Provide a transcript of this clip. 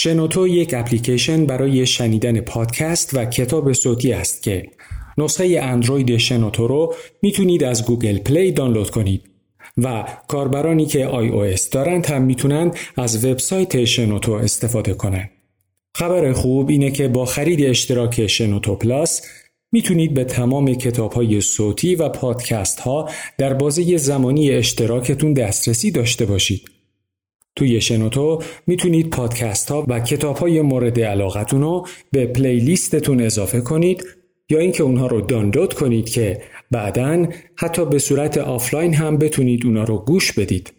شنوتو یک اپلیکیشن برای شنیدن پادکست و کتاب صوتی است که نسخه اندروید شنوتو رو می‌تونید از Google Play دانلود کنید و کاربرانی که iOS دارند هم می‌تونند از وبسایت شنوتو استفاده کنند. خبر خوب اینه که با خرید اشتراک شنوتو Plus می‌تونید به تمام کتاب های صوتی و پادکست ها در بازه زمانی اشتراکتون دسترسی داشته باشید. توی شنوتو می‌تونید پادکست ها و کتاب های مورد علاقتون رو به playlist تون اضافه کنید یا اینکه اونها رو دانلود کنید که بعدا حتی به صورت آفلاین هم بتونید اونها رو گوش بدید.